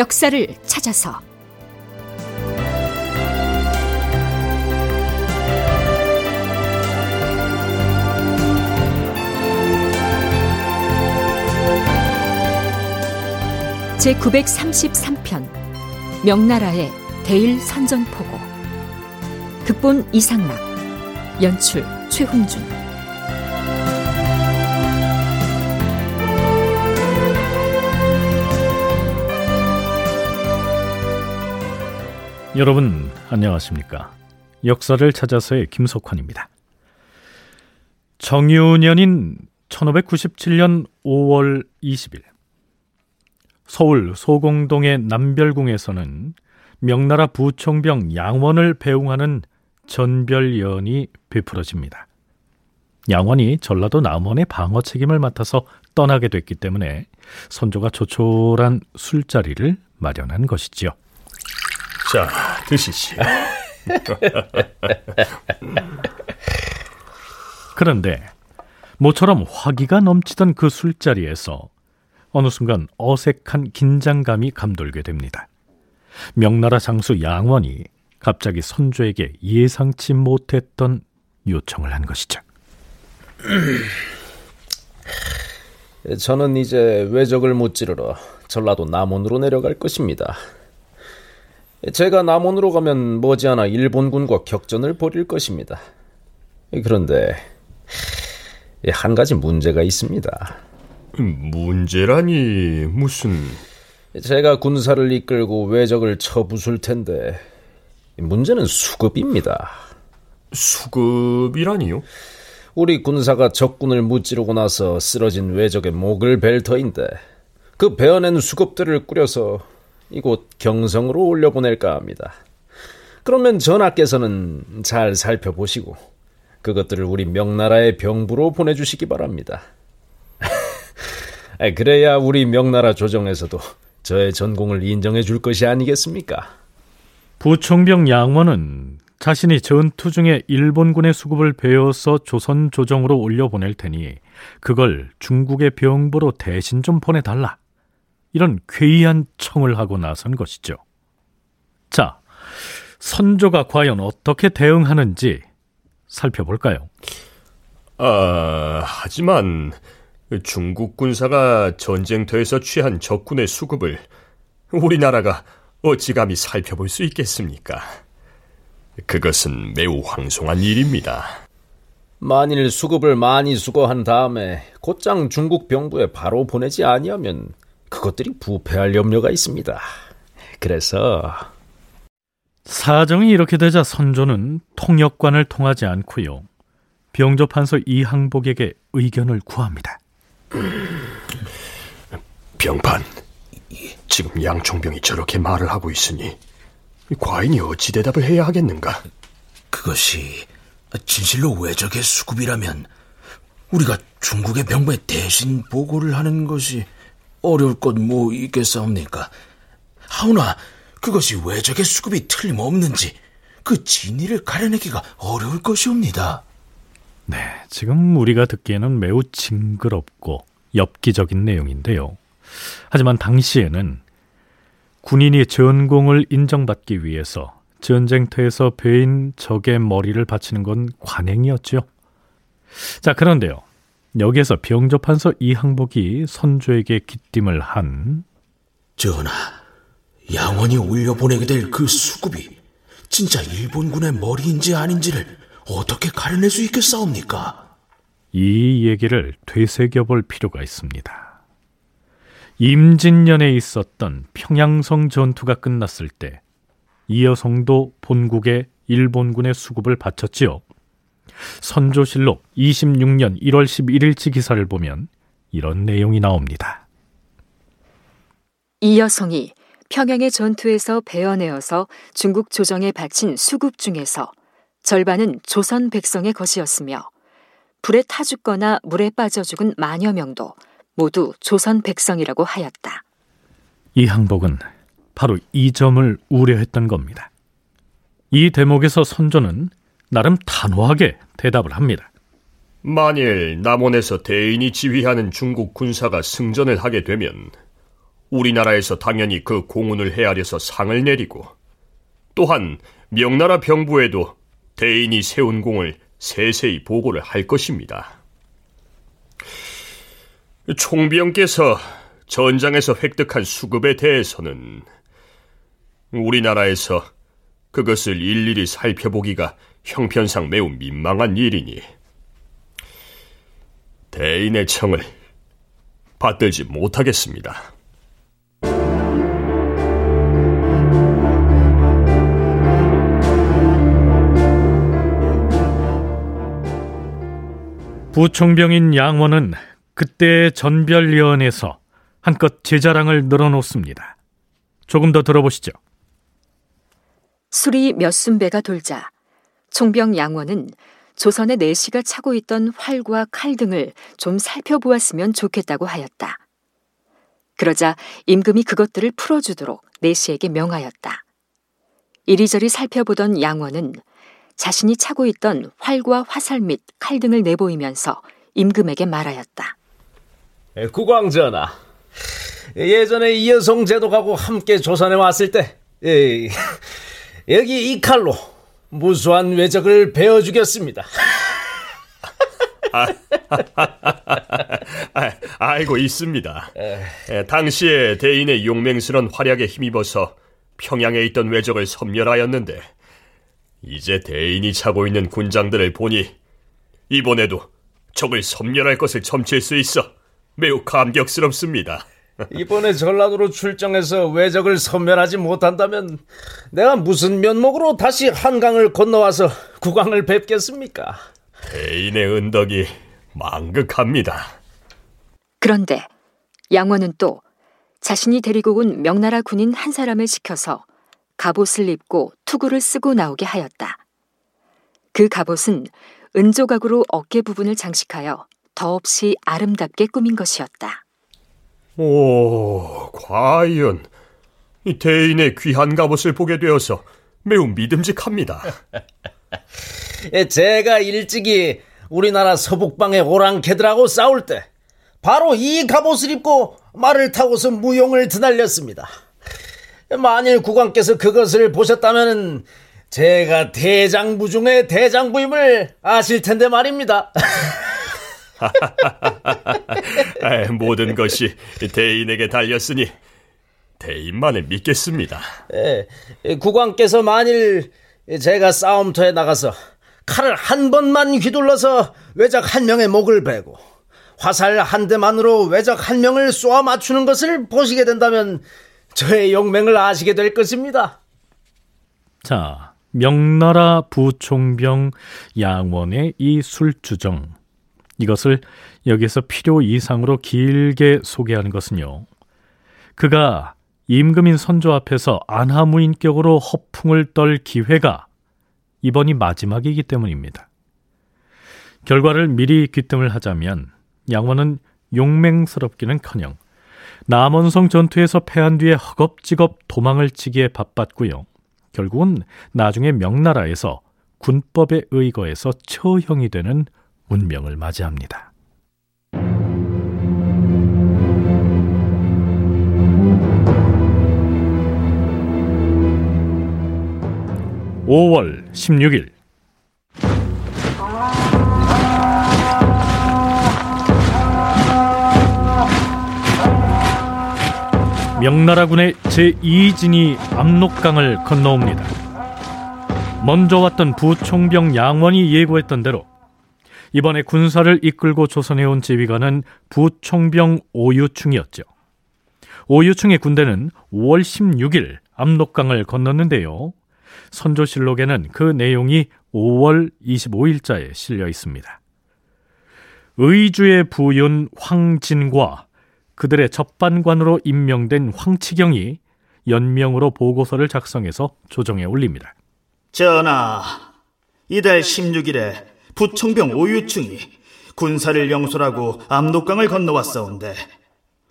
역사를 찾아서. 제 933편 명나라의 대일 선전포고. 극본 이상락 연출 최훈준 여러분 안녕하십니까 역사를 찾아서의 김석환입니다 정유년인 1597년 5월 20일 서울 소공동의 남별궁에서는 명나라 부총병 양원을 배웅하는 전별연이 베풀어집니다. 양원이 전라도 남원의 방어 책임을 맡아서 떠나게 됐기 때문에 선조가 조촐한 술자리를 마련한 것이지요. 자, 드시시. 그런데 모처럼 화기가 넘치던 그 술자리에서 어느 순간 어색한 긴장감이 감돌게 됩니다. 명나라 장수 양원이 갑자기 선조에게 예상치 못했던 요청을 한 것이죠. 저는 이제 외적을 무찌르러 전라도 남원으로 내려갈 것입니다. 제가 남원으로 가면 머지않아 일본군과 격전을 벌일 것입니다. 그런데 한 가지 문제가 있습니다. 문제라니 무슨 제가 군사를 이끌고 외적을 쳐부술 텐데 문제는 수급입니다. 수급이라니요? 우리 군사가 적군을 무찌르고 나서 쓰러진 외적의 목을 벨 터인데 그 베어낸 수급들을 꾸려서 이곳 경성으로 올려보낼까 합니다. 그러면 전하께서는 잘 살펴보시고 그것들을 우리 명나라의 병부로 보내주시기 바랍니다. 그래야 우리 명나라 조정에서도 저의 전공을 인정해 줄 것이 아니겠습니까? 부총병 양원은 자신이 전투 중에 일본군의 수급을 베어서 조선 조정으로 올려보낼 테니 그걸 중국의 병부로 대신 좀 보내달라. 이런 괴이한 청을 하고 나선 것이죠. 자, 선조가 과연 어떻게 대응하는지 살펴볼까요? 아, 하지만 중국 군사가 전쟁터에서 취한 적군의 수급을 우리나라가 어찌 감히 살펴볼 수 있겠습니까? 그것은 매우 황송한 일입니다. 만일 수급을 많이 수거한 다음에 곧장 중국 병부에 바로 보내지 아니하면 그것들이 부패할 염려가 있습니다. 그래서 사정이 이렇게 되자 선조는 통역관을 통하지 않고요. 병조 판서 이항복에게 의견을 구합니다. 병판, 지금 양총병이 저렇게 말을 하고 있으니 과인이 어찌 대답을 해야 하겠는가? 그것이 진실로 외적의 수급이라면 우리가 중국의 병부에 대신 보고를 하는 것이 어려울 것 뭐 있겠사옵니까? 하오나 그것이 외적의 수급이 틀림없는지 그 진위를 가려내기가 어려울 것이옵니다. 네, 지금 우리가 듣기에는 매우 징그럽고 엽기적인 내용인데요. 하지만 당시에는 군인이 전공을 인정받기 위해서 전쟁터에서 배인 적의 머리를 바치는 건 관행이었죠. 자, 그런데요. 여기에서 병조판서 이항복이 선조에게 기띔을 한 전하, 양원이 올려보내게 될 그 수급이 진짜 일본군의 머리인지 아닌지를 어떻게 가려낼 수 있겠사옵니까? 이 얘기를 되새겨볼 필요가 있습니다. 임진년에 있었던 평양성 전투가 끝났을 때 이여성도 본국에 일본군의 수급을 바쳤지요. 선조실록 26년 1월 11일치 기사를 보면 이런 내용이 나옵니다. 이 여성이 평양의 전투에서 베어내어서 중국 조정에 바친 수급 중에서 절반은 조선 백성의 것이었으며 불에 타 죽거나 물에 빠져 죽은 만여 명도 모두 조선 백성이라고 하였다. 이 항복은 바로 이 점을 우려했던 겁니다. 이 대목에서 선조는 나름 단호하게 대답을 합니다. 만일 남원에서 대인이 지휘하는 중국 군사가 승전을 하게 되면 우리나라에서 당연히 그 공운을 헤아려서 상을 내리고 또한 명나라 병부에도 대인이 세운 공을 세세히 보고를 할 것입니다. 총비영께서 전장에서 획득한 수급에 대해서는 우리나라에서 그것을 일일이 살펴보기가 형편상 매우 민망한 일이니 대인의 청을 받들지 못하겠습니다. 부총병인 양원은 그때 전별위원회에서 한껏 제자랑을 늘어놓습니다. 조금 더 들어보시죠. 술이 몇 순배가 돌자 총병 양원은 조선의 내시가 차고 있던 활과 칼 등을 좀 살펴보았으면 좋겠다고 하였다. 그러자 임금이 그것들을 풀어주도록 내시에게 명하였다. 이리저리 살펴보던 양원은 자신이 차고 있던 활과 화살 및 칼 등을 내보이면서 임금에게 말하였다. 국왕전하, 예전에 이여송 제독하고 함께 조선에 왔을 때 에, 여기 이 칼로 무수한 외적을 베어 죽였습니다. 아, 아, 알고 있습니다. 에, 당시에 대인의 용맹스런 활약에 힘입어서 평양에 있던 외적을 섬멸하였는데 이제 대인이 차고 있는 군장들을 보니 이번에도 적을 섬멸할 것을 점칠 수 있어 매우 감격스럽습니다. 이번에 전라도로 출정해서 외적을 섬멸하지 못한다면 내가 무슨 면목으로 다시 한강을 건너와서 국왕을 뵙겠습니까? 대인의 은덕이 망극합니다. 그런데 양원은 또 자신이 데리고 온 명나라 군인 한 사람을 시켜서 갑옷을 입고 투구를 쓰고 나오게 하였다. 그 갑옷은 은조각으로 어깨 부분을 장식하여 더없이 아름답게 꾸민 것이었다. 오, 과연 이 대인의 귀한 갑옷을 보게 되어서 매우 믿음직합니다. 예, 제가 일찍이 우리나라 서북방의 오랑캐들하고 싸울 때 바로 이 갑옷을 입고 말을 타고서 무용을 드날렸습니다. 만일 국왕께서 그것을 보셨다면 제가 대장부 중의 대장부임을 아실 텐데 말입니다. 모든 것이 대인에게 달렸으니 대인만을 믿겠습니다. 예, 국왕께서 만일 제가 싸움터에 나가서 칼을 한 번만 휘둘러서 외적 한 명의 목을 베고 화살 한 대만으로 외적 한 명을 쏘아 맞추는 것을 보시게 된다면 저의 용맹을 아시게 될 것입니다. 자, 명나라 부총병 양원의 이 술주정. 이것을 여기서 필요 이상으로 길게 소개하는 것은요. 그가 임금인 선조 앞에서 안하무인격으로 허풍을 떨 기회가 이번이 마지막이기 때문입니다. 결과를 미리 귀뜸을 하자면 양원은 용맹스럽기는커녕 남원성 전투에서 패한 뒤에 허겁지겁 도망을 치기에 바빴고요. 결국은 나중에 명나라에서 군법에 의거해서 처형이 되는 운명을 맞이합니다. 5월 16일 명나라군의 제2진이 압록강을 건너옵니다. 먼저 왔던 부총병 양원이 예고했던 대로 이번에 군사를 이끌고 조선에 온 지휘관은 부총병 오유충이었죠. 오유충의 군대는 5월 16일 압록강을 건넜는데요. 선조실록에는 그 내용이 5월 25일자에 실려 있습니다. 의주의 부윤 황진과 그들의 접반관으로 임명된 황치경이 연명으로 보고서를 작성해서 조정에 올립니다. 전하, 이달 16일에 부총병 오유충이 군사를 영솔하고 압록강을 건너왔사온데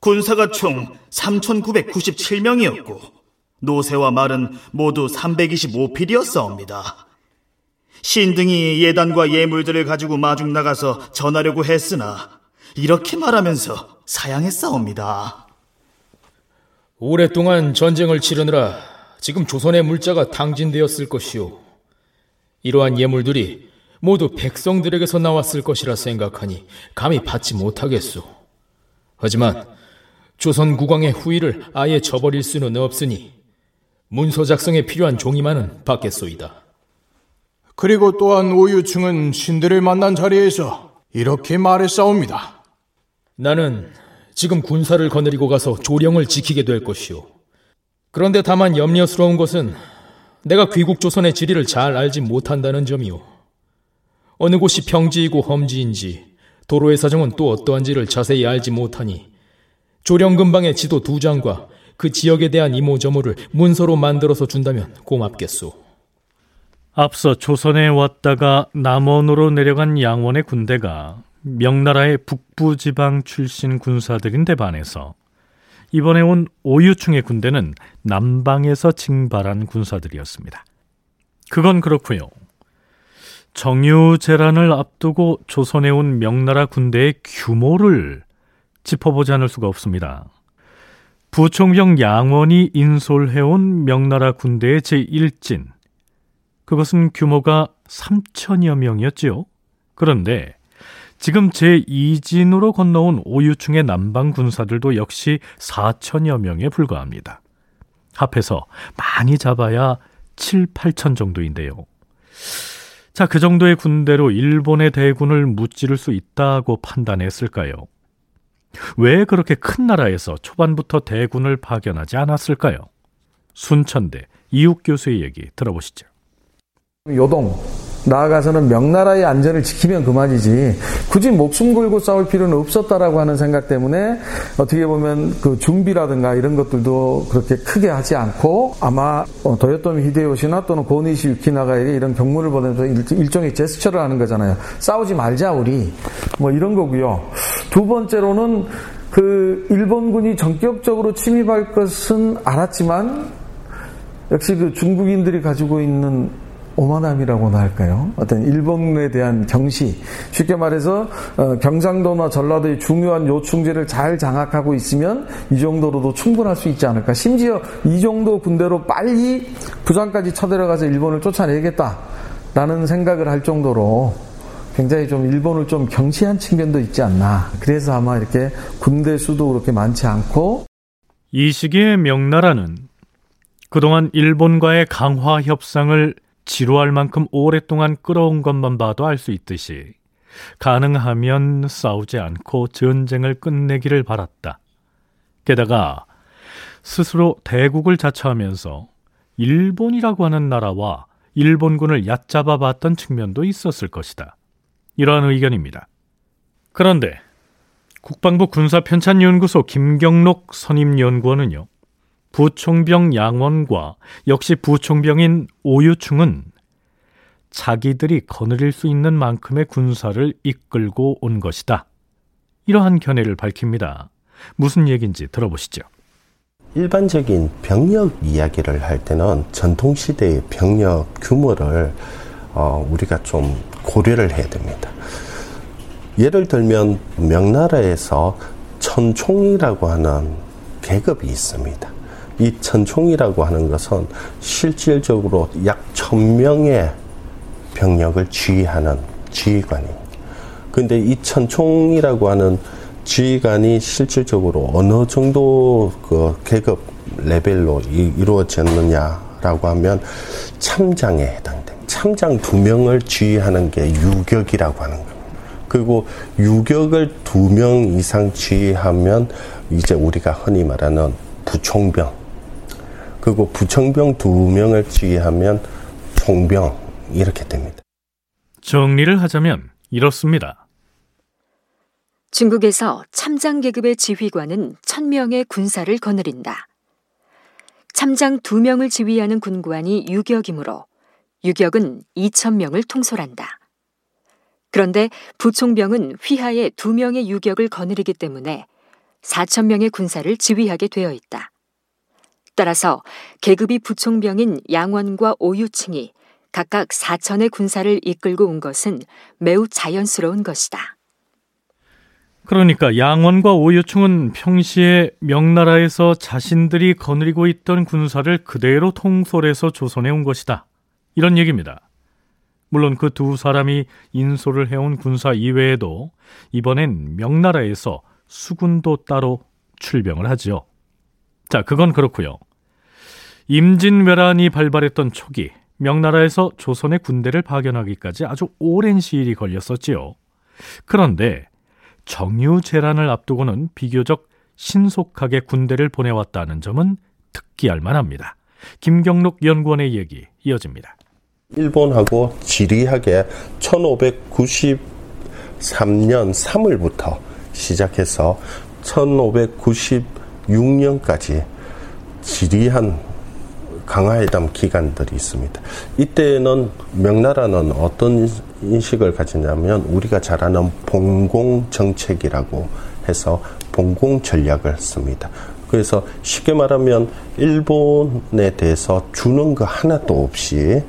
군사가 총 3,997명이었고 노새와 말은 모두 325필이었사옵니다. 신등이 예단과 예물들을 가지고 마중 나가서 전하려고 했으나 이렇게 말하면서 사양했사옵니다. 오랫동안 전쟁을 치르느라 지금 조선의 물자가 당진되었을 것이오. 이러한 예물들이 모두 백성들에게서 나왔을 것이라 생각하니 감히 받지 못하겠소. 하지만 조선 국왕의 후위를 아예 저버릴 수는 없으니 문서 작성에 필요한 종이만은 받겠소이다. 그리고 또한 오유충은 신들을 만난 자리에서 이렇게 말했사옵니다. 나는 지금 군사를 거느리고 가서 조령을 지키게 될 것이오. 그런데 다만 염려스러운 것은 내가 귀국 조선의 지리를 잘 알지 못한다는 점이오. 어느 곳이 평지이고 험지인지 도로의 사정은 또 어떠한지를 자세히 알지 못하니 조령 근방의 지도 두 장과 그 지역에 대한 이모저모를 문서로 만들어서 준다면 고맙겠소. 앞서 조선에 왔다가 남원으로 내려간 양원의 군대가 명나라의 북부 지방 출신 군사들인데 반해서 이번에 온 오유충의 군대는 남방에서 징발한 군사들이었습니다. 그건 그렇고요. 정유재란을 앞두고 조선에 온 명나라 군대의 규모를 짚어보지 않을 수가 없습니다. 부총병 양원이 인솔해온 명나라 군대의 제1진. 그것은 규모가 3천여 명이었지요. 그런데 지금 제2진으로 건너온 오유충의 남방 군사들도 역시 4천여 명에 불과합니다. 합해서 많이 잡아야 7, 8천 정도인데요. 자, 그 정도의 군대로 일본의 대군을 무찌를 수 있다고 판단했을까요? 왜 그렇게 큰 나라에서 초반부터 대군을 파견하지 않았을까요? 순천대 이욱 교수의 얘기 들어보시죠. 요동 나아가서는 명나라의 안전을 지키면 그만이지 굳이 목숨 걸고 싸울 필요는 없었다라고 하는 생각 때문에 어떻게 보면 그 준비라든가 이런 것들도 그렇게 크게 하지 않고 아마 어, 도요토미 히데요시나 또는 고니시 유키나가에게 이런 경무를 보내면서 일 종의 제스처를 하는 거잖아요. 싸우지 말자 우리 뭐 이런 거고요. 두 번째로는 그 일본군이 전격적으로 침입할 것은 알았지만 역시 그 중국인들이 가지고 있는 오만함이라고나 할까요? 어떤 일본에 대한 경시. 쉽게 말해서 어, 경상도나 전라도의 중요한 요충지를 잘 장악하고 있으면 이 정도로도 충분할 수 있지 않을까. 심지어 이 정도 군대로 빨리 부산까지 쳐들어가서 일본을 쫓아내겠다라는 생각을 할 정도로 굉장히 좀 일본을 좀 경시한 측면도 있지 않나. 그래서 아마 이렇게 군대 수도 그렇게 많지 않고 이 시기에 명나라는 그동안 일본과의 강화 협상을 지루할 만큼 오랫동안 끌어온 것만 봐도 알 수 있듯이 가능하면 싸우지 않고 전쟁을 끝내기를 바랐다. 게다가 스스로 대국을 자처하면서 일본이라고 하는 나라와 일본군을 얕잡아 봤던 측면도 있었을 것이다. 이러한 의견입니다. 그런데 국방부 군사편찬연구소 김경록 선임연구원은요. 부총병 양원과 역시 부총병인 오유충은 자기들이 거느릴 수 있는 만큼의 군사를 이끌고 온 것이다. 이러한 견해를 밝힙니다. 무슨 얘기인지 들어보시죠. 일반적인 병력 이야기를 할 때는 전통시대의 병력 규모를 어, 우리가 좀 고려를 해야 됩니다. 예를 들면 명나라에서 천총이라고 하는 계급이 있습니다. 이 천총이라고 하는 것은 실질적으로 약 천명의 병력을 지휘하는 지휘관입니다. 근데 이 천총이라고 하는 지휘관이 실질적으로 어느 정도 그 계급 레벨로 이, 루어졌느냐라고 하면 참장에 해당됩니다. 참장 두 명을 지휘하는 게 유격이라고 하는 겁니다. 그리고 유격을 두 명 이상 지휘하면 이제 우리가 흔히 말하는 부총병 그리고 부청병 두 명을 지휘하면 총병 이렇게 됩니다. 정리를 하자면 이렇습니다. 중국에서 참장 계급의 지휘관은 천명의 군사를 거느린다. 참장 두명을 지휘하는 군관이 유격이므로 유격은 2천명을 통솔한다. 그런데 부총병은 휘하에 두명의 유격을 거느리기 때문에 4천명의 군사를 지휘하게 되어 있다. 따라서 계급이 부총병인 양원과 오유층이 각각 사천의 군사를 이끌고 온 것은 매우 자연스러운 것이다. 그러니까 양원과 오유충은 평시에 명나라에서 자신들이 거느리고 있던 군사를 그대로 통솔해서 조선에 온 것이다. 이런 얘기입니다. 물론 그 두 사람이 인솔을 해온 군사 이외에도 이번엔 명나라에서 수군도 따로 출병을 하지요. 자, 그건 그렇고요. 임진왜란이 발발했던 초기 명나라에서 조선의 군대를 파견하기까지 아주 오랜 시일이 걸렸었지요. 그런데 정유재란을 앞두고는 비교적 신속하게 군대를 보내왔다는 점은 특기할 만합니다. 김경록 연구원의 얘기 이어집니다. 일본하고 지리하게 1593년 3월부터 시작해서 1596년까지 지리한 강화회담 기간들이 있습니다. 이때는 명나라는 어떤 인식을 가지냐면 우리가 잘 아는 봉공 정책이라고 해서 봉공 전략을 씁니다. 그래서 쉽게 말하면 일본에 대해서 주는 거 하나도 없이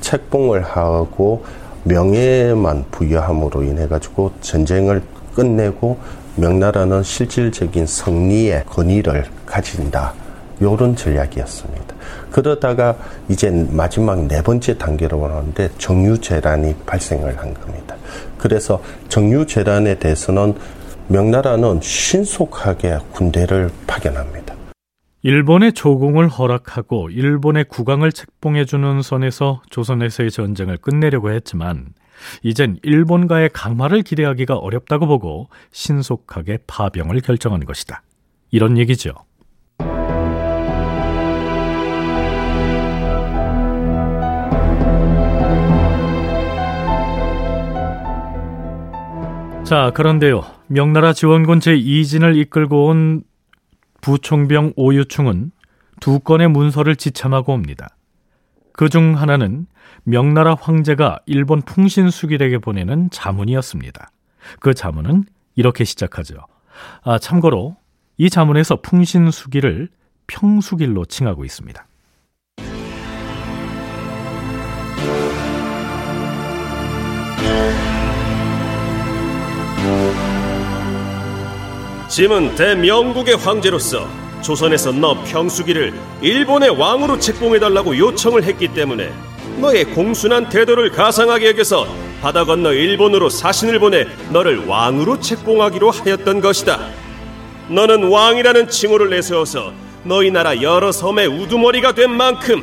책봉을 하고 명예만 부여함으로 인해 가지고 전쟁을 끝내고 명나라는 실질적인 승리의 권위를 가진다. 이런 전략이었습니다. 그러다가 이제 마지막 네 번째 단계로 가는데 정유 재란이 발생을 한 겁니다. 그래서 정유 재란에 대해서는 명나라는 신속하게 군대를 파견합니다. 일본의 조공을 허락하고 일본의 국왕을 책봉해주는 선에서 조선에서의 전쟁을 끝내려고 했지만 이젠 일본과의 강화를 기대하기가 어렵다고 보고 신속하게 파병을 결정한 것이다. 이런 얘기죠. 자, 그런데요. 명나라 지원군 제2진을 이끌고 온 부총병 오유충은 두 건의 문서를 지참하고 옵니다. 그 중 하나는 명나라 황제가 일본 풍신수길에게 보내는 자문이었습니다. 그 자문은 이렇게 시작하죠. 아, 참고로 이 자문에서 풍신수길을 평수길로 칭하고 있습니다. 짐은 대명국의 황제로서 조선에서 너 평수기를 일본의 왕으로 책봉해달라고 요청을 했기 때문에 너의 공순한 태도를 가상하게 여겨서 바다 건너 일본으로 사신을 보내 너를 왕으로 책봉하기로 하였던 것이다. 너는 왕이라는 칭호를 내세워서 너희 나라 여러 섬의 우두머리가 된 만큼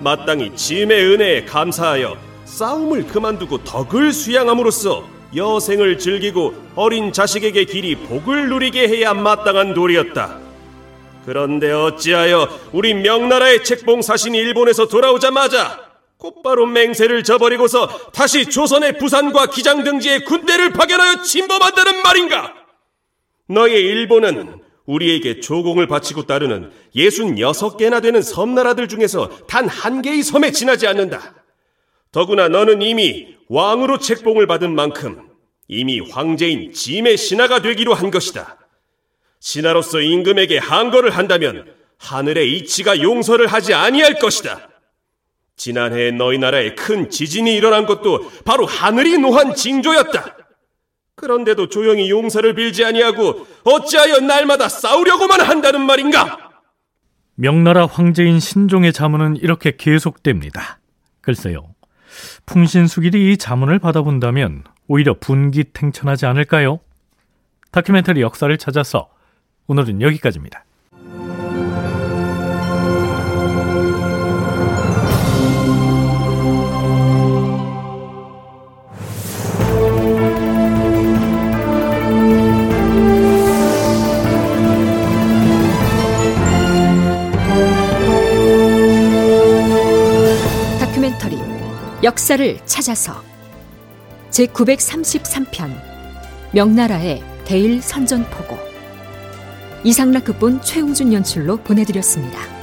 마땅히 짐의 은혜에 감사하여 싸움을 그만두고 덕을 수양함으로써 여생을 즐기고 어린 자식에게 길이 복을 누리게 해야 마땅한 도리였다. 그런데 어찌하여 우리 명나라의 책봉 사신이 일본에서 돌아오자마자 곧바로 맹세를 저버리고서 다시 조선의 부산과 기장 등지에 군대를 파견하여 침범한다는 말인가? 너의 일본은 우리에게 조공을 바치고 따르는 예순 여섯 개나 되는 섬나라들 중에서 단 한 개의 섬에 지나지 않는다. 더구나 너는 이미 왕으로 책봉을 받은 만큼 이미 황제인 짐의 신하가 되기로 한 것이다. 신하로서 임금에게 항거를 한다면 하늘의 이치가 용서를 하지 아니할 것이다. 지난해 너희 나라에 큰 지진이 일어난 것도 바로 하늘이 노한 징조였다. 그런데도 조용히 용서를 빌지 아니하고 어찌하여 날마다 싸우려고만 한다는 말인가? 명나라 황제인 신종의 자문은 이렇게 계속됩니다. 글쎄요. 풍신수길이 이 자문을 받아본다면 오히려 분기탱천하지 않을까요? 다큐멘터리 역사를 찾아서 오늘은 여기까지입니다. 역사를 찾아서 제933편 명나라의 대일 선전포고 이상락 극본 최웅준 연출로 보내드렸습니다.